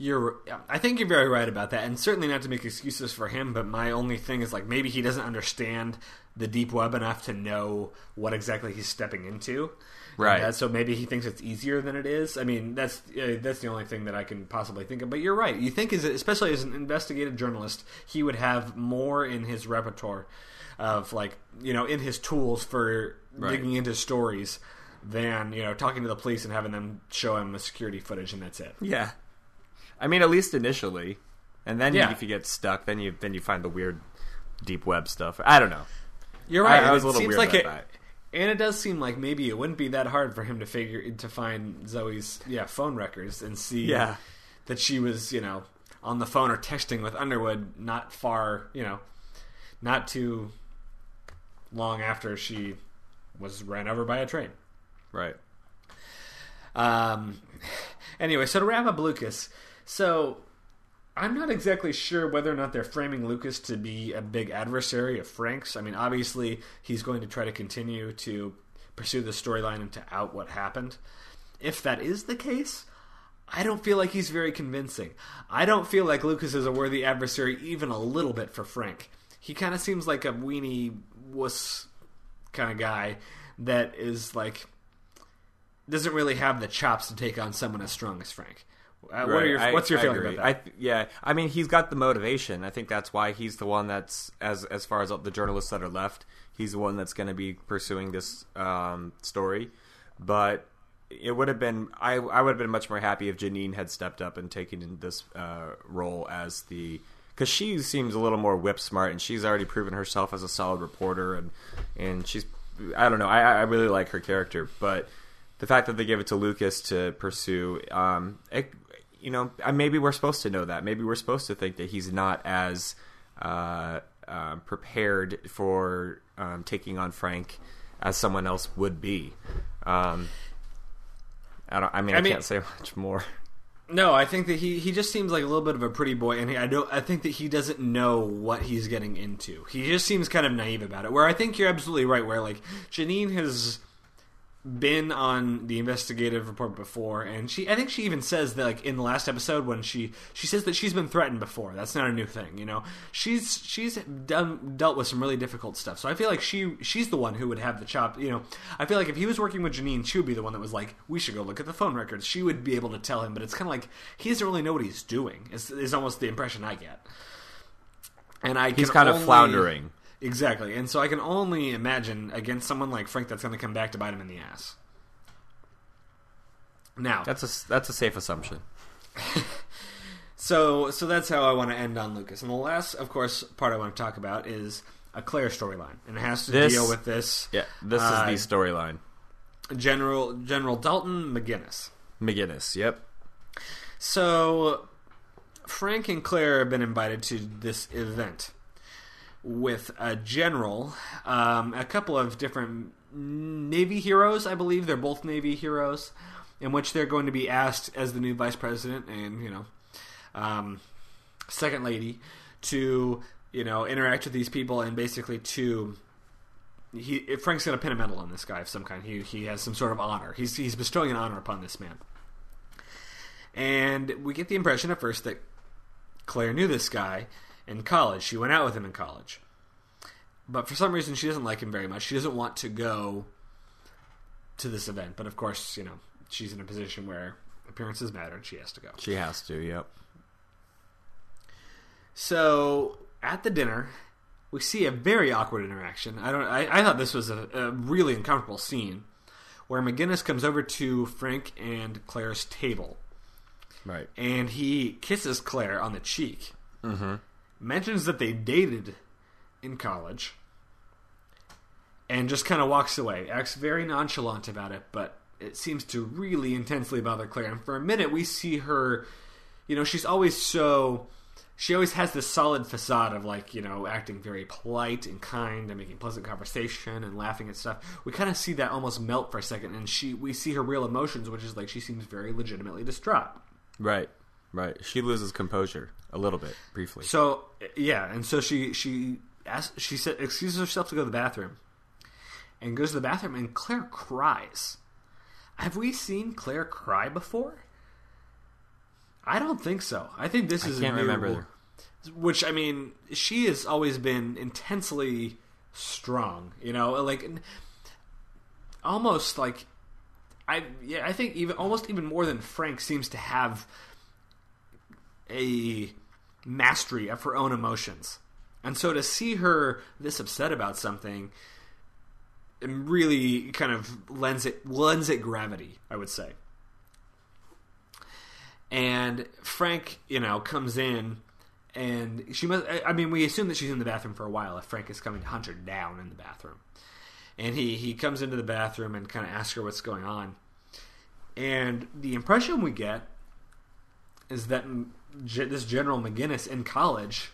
You're, I think you're very right about that, and certainly not to make excuses for him. But my only thing is like maybe he doesn't understand the deep web enough to know what exactly he's stepping into. Right. Uh, so maybe he thinks it's easier than it is. I mean, that's uh, that's the only thing that I can possibly think of. But you're right. You think, is especially as an investigative journalist, he would have more in his repertoire of like you know in his tools for Right. digging into stories than you know talking to the police and having them show him the security footage and that's it. Yeah, I mean, at least initially, and then Yeah. if you get stuck, then you then you find the weird deep web stuff. I don't know. You're right. I- I was a little seems weird like about it, and it does seem like maybe it wouldn't be that hard for him to figure to find Zoe's yeah phone records and see Yeah. that she was you know on the phone or texting with Underwood not far you know not too long after she was ran over by a train. Right. Um, anyway, so to wrap up Lucas, so I'm not exactly sure whether or not they're framing Lucas to be a big adversary of Frank's. I mean, obviously, he's going to try to continue to pursue the storyline and to out what happened. If that is the case, I don't feel like he's very convincing. I don't feel like Lucas is a worthy adversary even a little bit for Frank. He kind of seems like a weenie wuss kind of guy that is like doesn't really have the chops to take on someone as strong as Frank. Uh, what are your, what's your I feeling agree. about I that? th- yeah, I mean, he's got the motivation. I think that's why he's the one that's as as far as the journalists that are left, he's the one that's going to be pursuing this um, story. But it would have been I I would have been much more happy if Janine had stepped up and taken in this uh, role as the because she seems a little more whip smart and she's already proven herself as a solid reporter and and she's I don't know I I really like her character but the fact that they gave it to Lucas to pursue um it, you know uh, maybe we're supposed to know that maybe we're supposed to think that he's not as uh, uh, prepared for um, taking on Frank as someone else would be um I don't I mean I, I mean- can't say much more No, I think that he, he just seems like a little bit of a pretty boy, and he, I don't I think that he doesn't know what he's getting into. He just seems kind of naive about it. Where I think you're absolutely right. Where like Janine has been on the investigative report before, and she I think she even says that like in the last episode when she she says that she's been threatened before. That's not a new thing, you know. She's she's done dealt with some really difficult stuff. So I feel like she she's the one who would have the chop. You know, I feel like if he was working with Janine, she would be the one that was like, we should go look at the phone records. She would be able to tell him, but it's kind of like he doesn't really know what he's doing. Is is almost the impression I get. And I he's kind of floundering Exactly, and so I can only imagine against someone like Frank that's going to come back to bite him in the ass. Now, that's a that's a safe assumption so so that's how I want to end on Lucas. And the last, of course, part I want to talk about is a Claire storyline, and it has to This- deal with this yeah this Uh, is the storyline General General Dalton McGinnis. McGinnis yep So Frank and Claire have been invited to this event with a general, um, a couple of different Navy heroes, I believe. They're both Navy heroes, in which they're going to be asked as the new vice president and, you know, um, second lady to, you know, interact with these people and basically to. He, Frank's going to pin a medal on this guy of some kind. He, he has some sort of honor. He's, he's bestowing an honor upon this man. And we get the impression at first that Claire knew this guy in college. She went out with him in college. But for some reason, she doesn't like him very much. She doesn't want to go to this event. But of course, you know, she's in a position where appearances matter and she has to go. she has to yep So at the dinner, we see a very awkward interaction. I don't. I, I thought this was a, a really uncomfortable scene where McGinnis comes over to Frank and Claire's table. right and he kisses Claire on the cheek. mm-hmm. Mentions that they dated in college, and just kind of walks away. Acts very nonchalant about it, but it seems to really intensely bother Claire. And for a minute, we see her. You know, she's always so. She always has this solid facade of like you know acting very polite and kind and making pleasant conversation and laughing at stuff. We kind of see that almost melt for a second, and she we see her real emotions, which is like she seems very legitimately distraught. Right, right. She loses composure a little bit briefly. So yeah, and so she she asks, she said excuses herself to go to the bathroom, and goes to the bathroom, and Claire cries. Have we seen Claire cry before? I don't think so. I think this I is can't a new- remember. Which I mean, she has always been intensely strong. You know, like almost like I yeah I think even almost even more than Frank seems to have a mastery of her own emotions. And so to see her this upset about something really kind of lends it lends it gravity, I would say. And Frank, you know, comes in and she must I- mean we assume that she's in the bathroom for a while if Frank is coming to hunt her down in the bathroom. And he he comes into the bathroom and kind of asks her what's going on. And the impression we get is that this General McGinnis in college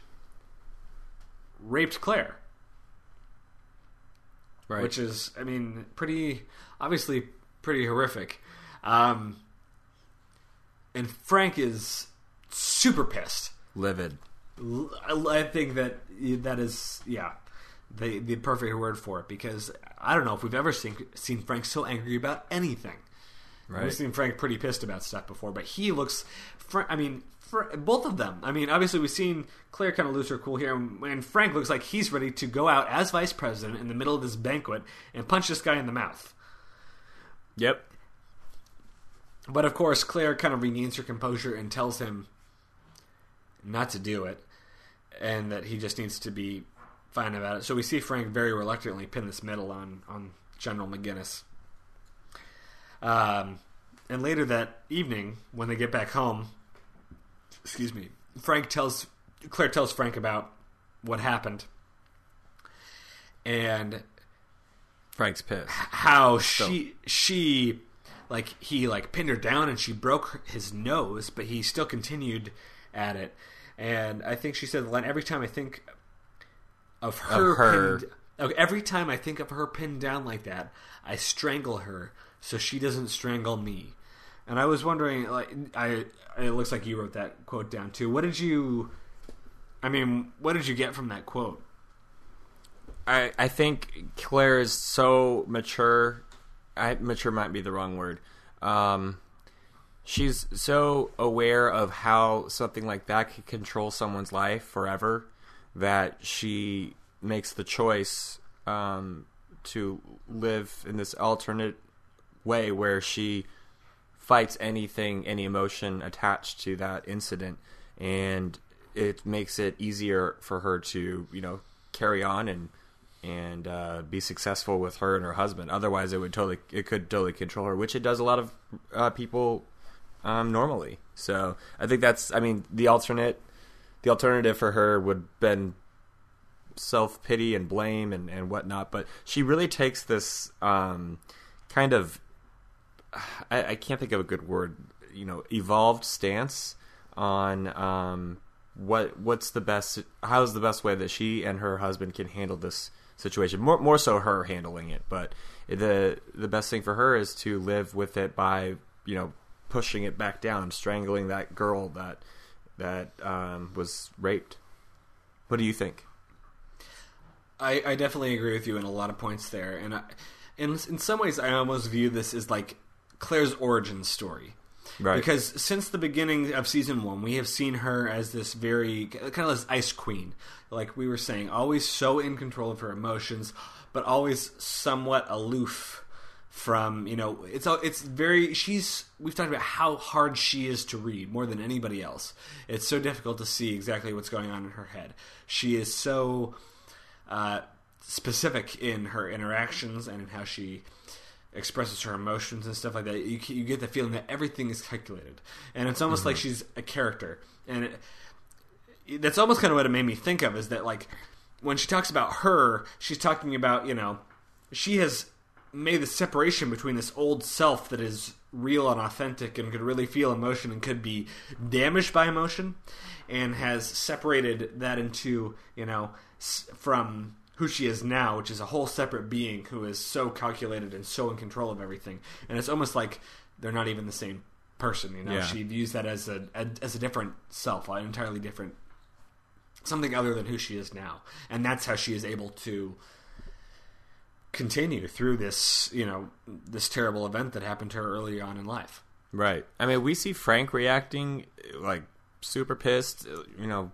raped Claire, Right. which is, I mean, pretty obviously pretty horrific. Um, and Frank is super pissed. livid. I think that that is yeah the the perfect word for it because I don't know if we've ever seen seen Frank so angry about anything. Right. We've seen Frank pretty pissed about stuff before, but he looks. Fra- I mean, both of them. I mean, obviously we've seen Claire kind of lose her cool here, and and Frank looks like he's ready to go out as vice president in the middle of this banquet and punch this guy in the mouth. Yep. But of course, Claire kind of regains her composure and tells him not to do it, and that he just needs to be fine about it. So we see Frank very reluctantly pin this medal on on General McGinnis. Um, and later that evening, when they get back home, excuse me, Frank tells Claire tells Frank about what happened, and Frank's pissed. how she she like he like pinned her down and she broke his nose, but he still continued at it. And I think she said the line every time I think of her, her. pinned every time I think of her pinned down like that, I strangle her so she doesn't strangle me. And I was wondering like I it looks like you wrote that quote down too. What did you I mean, what did you get from that quote? I I think Claire is so mature. I mature might be the wrong word. Um, she's so aware of how something like that could control someone's life forever that she makes the choice um, to live in this alternate way where she fights anything, any emotion attached to that incident, and it makes it easier for her to, you know, carry on and and uh, be successful with her and her husband. Otherwise, it would totally, it could totally control her, which it does a lot of uh, people um, normally. So I think that's, I mean, the alternate, the alternative for her would been self pity and blame and, and whatnot. But she really takes this um, kind of I, I can't think of a good word, you know, evolved stance on um, what what's the best how's the best way that she and her husband can handle this situation. More more so her handling it, but the the best thing for her is to live with it by you know pushing it back down, strangling that girl that that um, was raped. What do you think? I, I definitely agree with you in a lot of points there, and I, in in some ways, I almost view this as like Claire's origin story. Right. Because since the beginning of season one, we have seen her as this very kind of this ice queen, like we were saying, always so in control of her emotions, but always somewhat aloof from you know it's it's very she's we've talked about how hard she is to read more than anybody else it's so difficult to see exactly what's going on in her head she is so uh, specific in her interactions and in how she expresses her emotions and stuff like that. You, you get the feeling that everything is calculated, and it's almost like mm-hmm. she's a character. And it, that's almost kind of what it made me think of is that like when she talks about her, she's talking about you know she has made the separation between this old self that is real and authentic and could really feel emotion and could be damaged by emotion and has separated that into you know s- from who she is now which is a whole separate being who is so calculated and so in control of everything and it's almost like they're not even the same person you know Yeah. she views that as a, a as a different self an entirely different something other than who she is now and that's how she is able to continue through this you know this terrible event that happened to her early on in life Right. I mean, we see Frank reacting like super pissed, you know,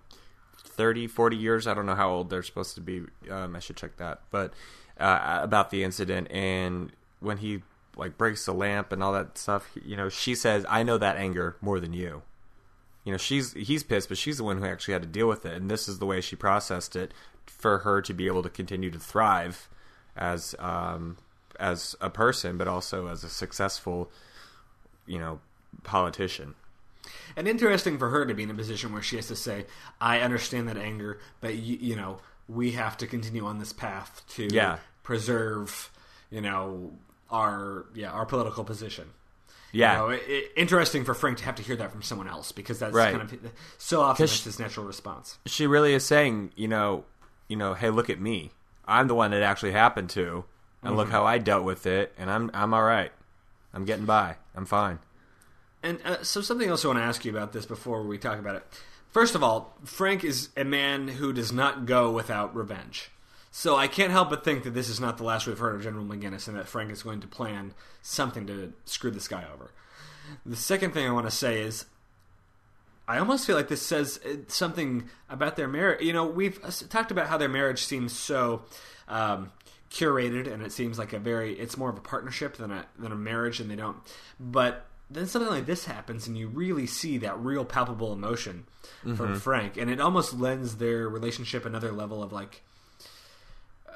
30, 40 years. I don't know how old they're supposed to be. Um, I should check that. But uh, about the incident and when he like breaks the lamp and all that stuff, you know, she says, "I know that anger more than you." You know, she's he's pissed, but she's the one who actually had to deal with it, and this is the way she processed it for her to be able to continue to thrive as um, as a person, but also as a successful you know, politician. And interesting for her to be in a position where she has to say i understand that anger but you, you know we have to continue on this path to Yeah. preserve you know our yeah our political position Yeah. you know, it, it- interesting for Frank to have to hear that from someone else because that's Right. kind of so often that's his natural response. She really is saying, you know, you know, hey, look at me. I'm the one that actually happened to, and look mm-hmm. how I dealt with it, and I'm I'm all right. I'm getting by. I'm fine. And uh, so, something else I want to ask you about this before we talk about it. First of all, Frank is a man who does not go without revenge. So I can't help but think that this is not the last we've heard of General McGinnis and that Frank is going to plan something to screw this guy over. The second thing I want to say is I almost feel like this says uh, something about their marriage. You know, we've uh, talked about how their marriage seems so um, curated, and it seems like a very it's more of a partnership than a than a marriage, and they don't. But then something like this happens, and you really see that real palpable emotion Mm-hmm. from Frank, and it almost lends their relationship another level of like. uh,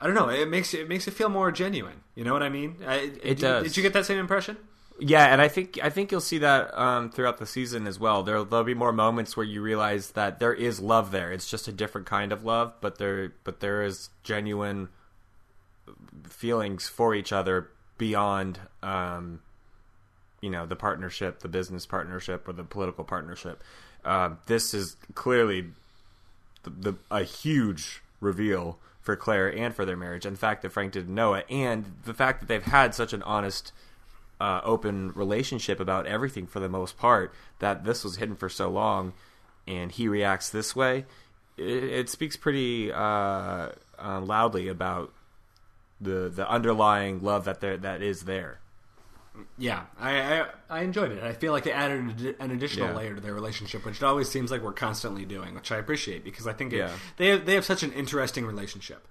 I don't know. It makes it makes it feel more genuine. You know what I mean? I, It did, does. Did you get that same impression? Yeah, and I think I think you'll see that um, throughout the season as well. There there'll be more moments where you realize that there is love there. It's just a different kind of love, but there but there is genuine feelings for each other beyond um, you know the partnership, the business partnership, or the political partnership. Uh, this is clearly the, the, a huge reveal for Claire and for their marriage, and the fact that Frank didn't know it, and the fact that they've had such an honest, uh, open relationship about everything for the most part, that this was hidden for so long, and he reacts this way, it, it speaks pretty uh, uh, loudly about the the underlying love that there that is there. Yeah, I, I I enjoyed it. I feel like they added an an additional Yeah. layer to their relationship, which it always seems like we're constantly doing, which I appreciate because I think it, Yeah. they have, they have such an interesting relationship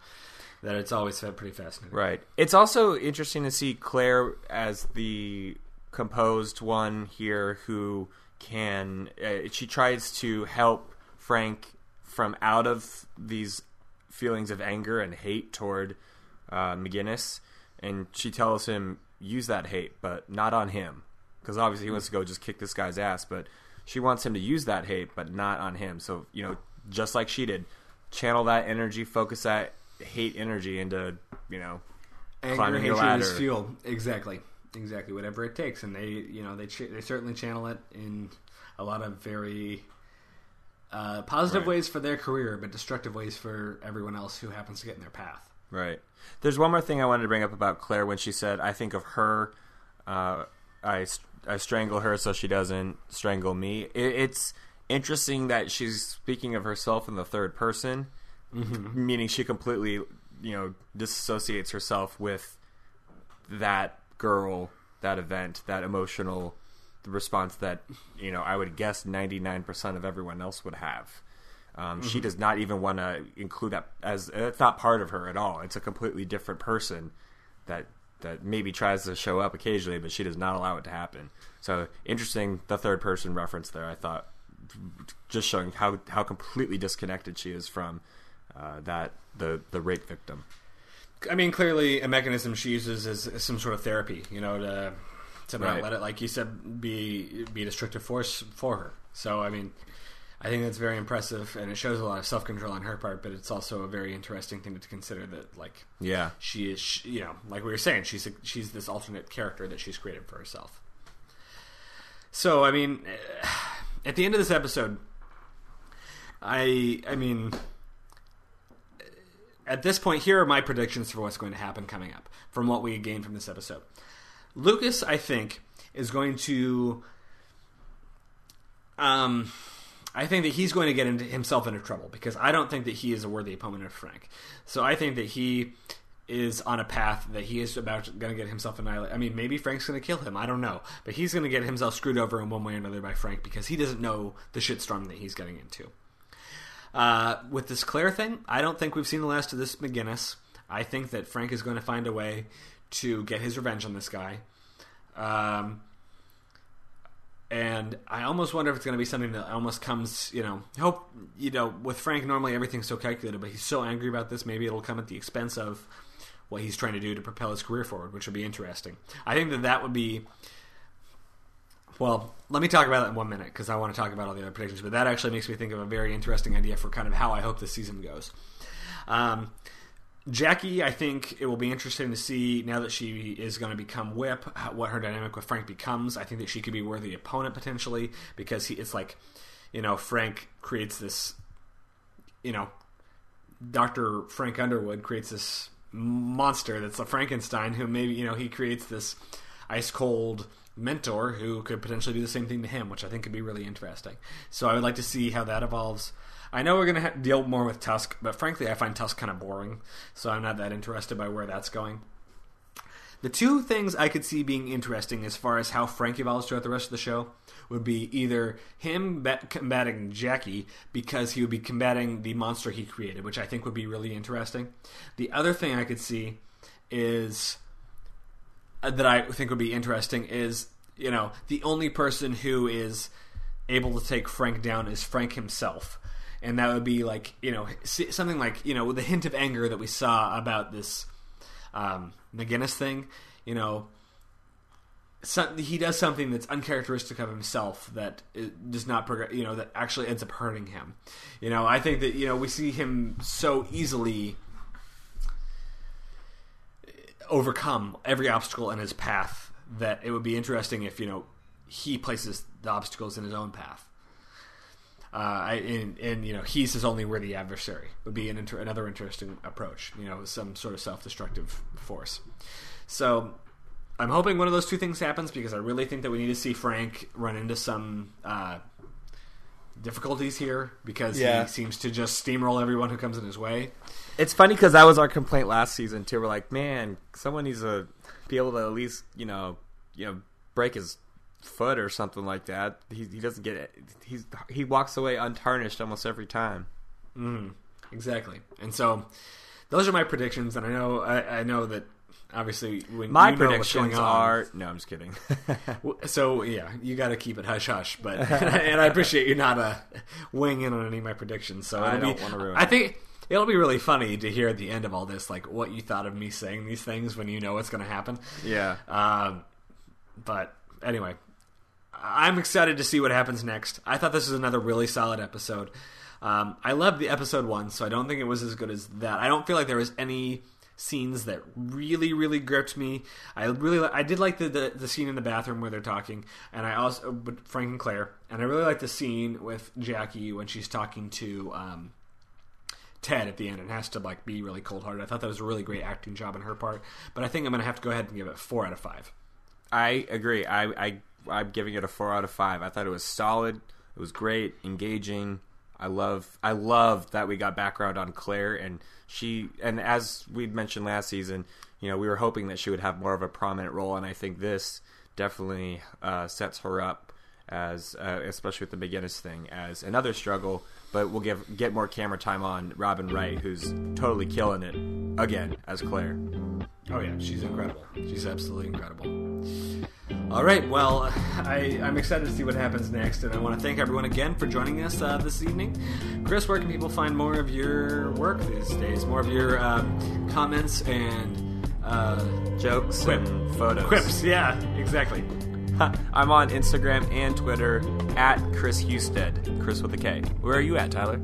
that it's always felt pretty fascinating. Right. It's also interesting to see Claire as the composed one here who can. Uh, she tries to help Frank from out of these feelings of anger and hate toward uh, McGinnis, and she tells him use that hate, but not on him, because obviously he wants to go just kick this guy's ass, but she wants him to use that hate, but not on him. So you know, just like she did, channel that energy, focus that hate energy into you know Anger, climbing your hatred is ladder. fuel. Exactly, exactly. Whatever it takes, and they you know they ch- they certainly channel it in a lot of very. Uh, positive Right. ways for their career, but destructive ways for everyone else who happens to get in their path. Right. There's one more thing I wanted to bring up about Claire when she said, "I think of her, uh, I I strangle her so she doesn't strangle me." It, it's interesting that she's speaking of herself in the third person, meaning she completely, you know, disassociates herself with that girl, that event, that emotional response that you know I would guess 99% of everyone else would have. Um, She does not even want to include that as it's not part of her at all. It's a completely different person that that maybe tries to show up occasionally, but she does not allow it to happen. So interesting, the third person reference there. I thought just showing how how completely disconnected she is from uh, that the the rape victim. I mean, clearly a mechanism she uses is, some sort of therapy, you know, to to not Right. let it, like you said, be be a destructive force for her. So, I mean, I think that's very impressive, and it shows a lot of self control on her part. But it's also a very interesting thing to consider that, like, Yeah, she is, sh you know, like we were saying, she's a, she's this alternate character that she's created for herself. So, I mean, at the end of this episode, I, I mean, at this point, here are my predictions for what's going to happen coming up from what we gained from this episode. Lucas, I think, is going to. Um, I think that he's going to get into himself into trouble because I don't think that he is a worthy opponent of Frank. So I think that he is on a path that he is about going to get himself annihilated. I mean, maybe Frank's going to kill him. I don't know, but he's going to get himself screwed over in one way or another by Frank because he doesn't know the shitstorm that he's getting into. Uh, with this Claire thing, I don't think we've seen the last of this McGinnis. I think that Frank is going to find a way to get his revenge on this guy. Um, and I almost wonder if it's going to be something that almost comes, you know, hope, you know, with Frank, normally everything's so calculated, but he's so angry about this, maybe it'll come at the expense of what he's trying to do to propel his career forward, which would be interesting. I think that that would be. Well, let me talk about that in one minute because I want to talk about all the other predictions. But that actually makes me think of a very interesting idea for kind of how I hope this season goes. Um, Jackie, I think it will be interesting to see now that she is going to become Whip, what her dynamic with Frank becomes. I think that she could be worthy opponent potentially because he, it's like, you know, Frank creates this, you know, Dr. Frank Underwood creates this monster that's a Frankenstein who maybe, you know, he creates this ice cold mentor who could potentially do the same thing to him, which I think could be really interesting. So I would like to see how that evolves. I know we're going to deal more with Tusk, but frankly, I find Tusk kind of boring, so I'm not that interested by where that's going. The two things I could see being interesting as far as how Frank evolves throughout the rest of the show would be either him bat- combating Jackie because he would be combating the monster he created, which I think would be really interesting. The other thing I could see is that I think would be interesting is you know the only person who is able to take Frank down is Frank himself. And that would be like you know something like you know with the hint of anger that we saw about this um, McGinnis thing, you know, he does something that's uncharacteristic of himself that does not progress, you know, that actually ends up hurting him. You know, I think that, you know, we see him so easily overcome every obstacle in his path that it would be interesting if, you know, he places the obstacles in his own path. Uh, and, and, you know he's his only worthy adversary would be an inter- another interesting approach. You know, some sort of self-destructive force. So I'm hoping one of those two things happens because I really think that we need to see Frank run into some uh, difficulties here because Yeah. he seems to just steamroll everyone who comes in his way. It's funny because that was our complaint last season too. We're like, man, someone needs to be able to at least, you know, you know, break his foot or something like that. He, he doesn't get it. He's he walks away untarnished almost every time. Exactly, and so those are my predictions. And I know I, I know that obviously when My you know what's going predictions on- are no, I'm just kidding. So yeah, you got to keep it hush hush. But and I appreciate you not uh, weighing in on any of my predictions. So I don't wanna ruin I it. It'll be really funny to hear at the end of all this, like what you thought of me saying these things when you know what's going to happen. yeah, Um, but anyway, I'm excited to see what happens next. I thought this was another really solid episode. Um, I loved the episode one, so I don't think it was as good as that. I don't feel like there was any scenes that really, really gripped me. I really, I did like the, the the scene in the bathroom where they're talking, and I also with Frank and Claire, and I really like the scene with Jackie when she's talking to. Um, Ted at the end and has to like be really cold hearted. I thought that was a really great acting job on her part, but I think I'm gonna have to go ahead and give it four out of five. I agree. I, I I'm giving it a four out of five. I thought it was solid. It was great, engaging. I love I love that we got background on Claire and she and as we mentioned last season, you know, we were hoping that she would have more of a prominent role, and I think this definitely uh, sets her up as uh, especially with the McGinnis thing as another struggle. But we'll give get more camera time on Robin Wright, who's totally killing it again as Claire. Oh yeah, she's incredible. She's absolutely incredible. All right, well, I, I'm excited to see what happens next, and I want to thank everyone again for joining us uh, this evening. Chris, where can people find more of your work these days? More of your um, comments and uh, Jokes Quip. and photos. quips? Yeah, exactly. I'm on Instagram and Twitter at Chris Husted. Chris with a K. Where are you at, Tyler?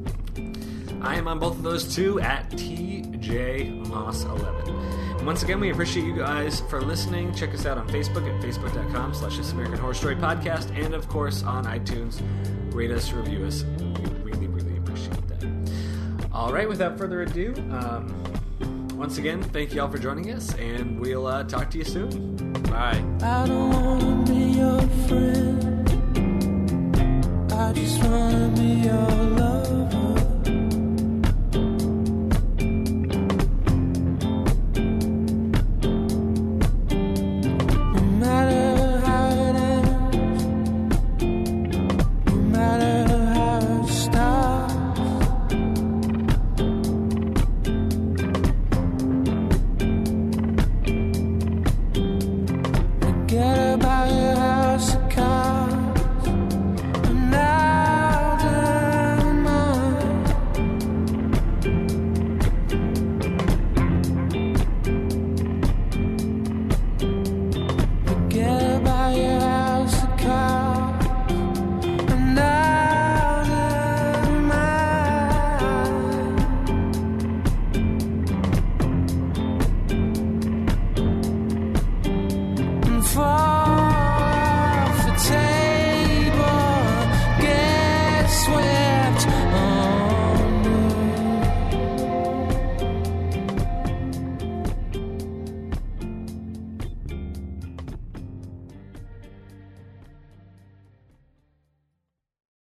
I am on both of those too at TJ Moss11. Once again, we appreciate you guys for listening. Check us out on Facebook at facebook.com slash This American Horror Story Podcast, and of course on iTunes. Rate us, review us. We really, really appreciate that. All right, without further ado, um, once again, thank you all for joining us, and we'll uh, talk to you soon. Bye. I don't wanna be your friend. I just wanna be your lover.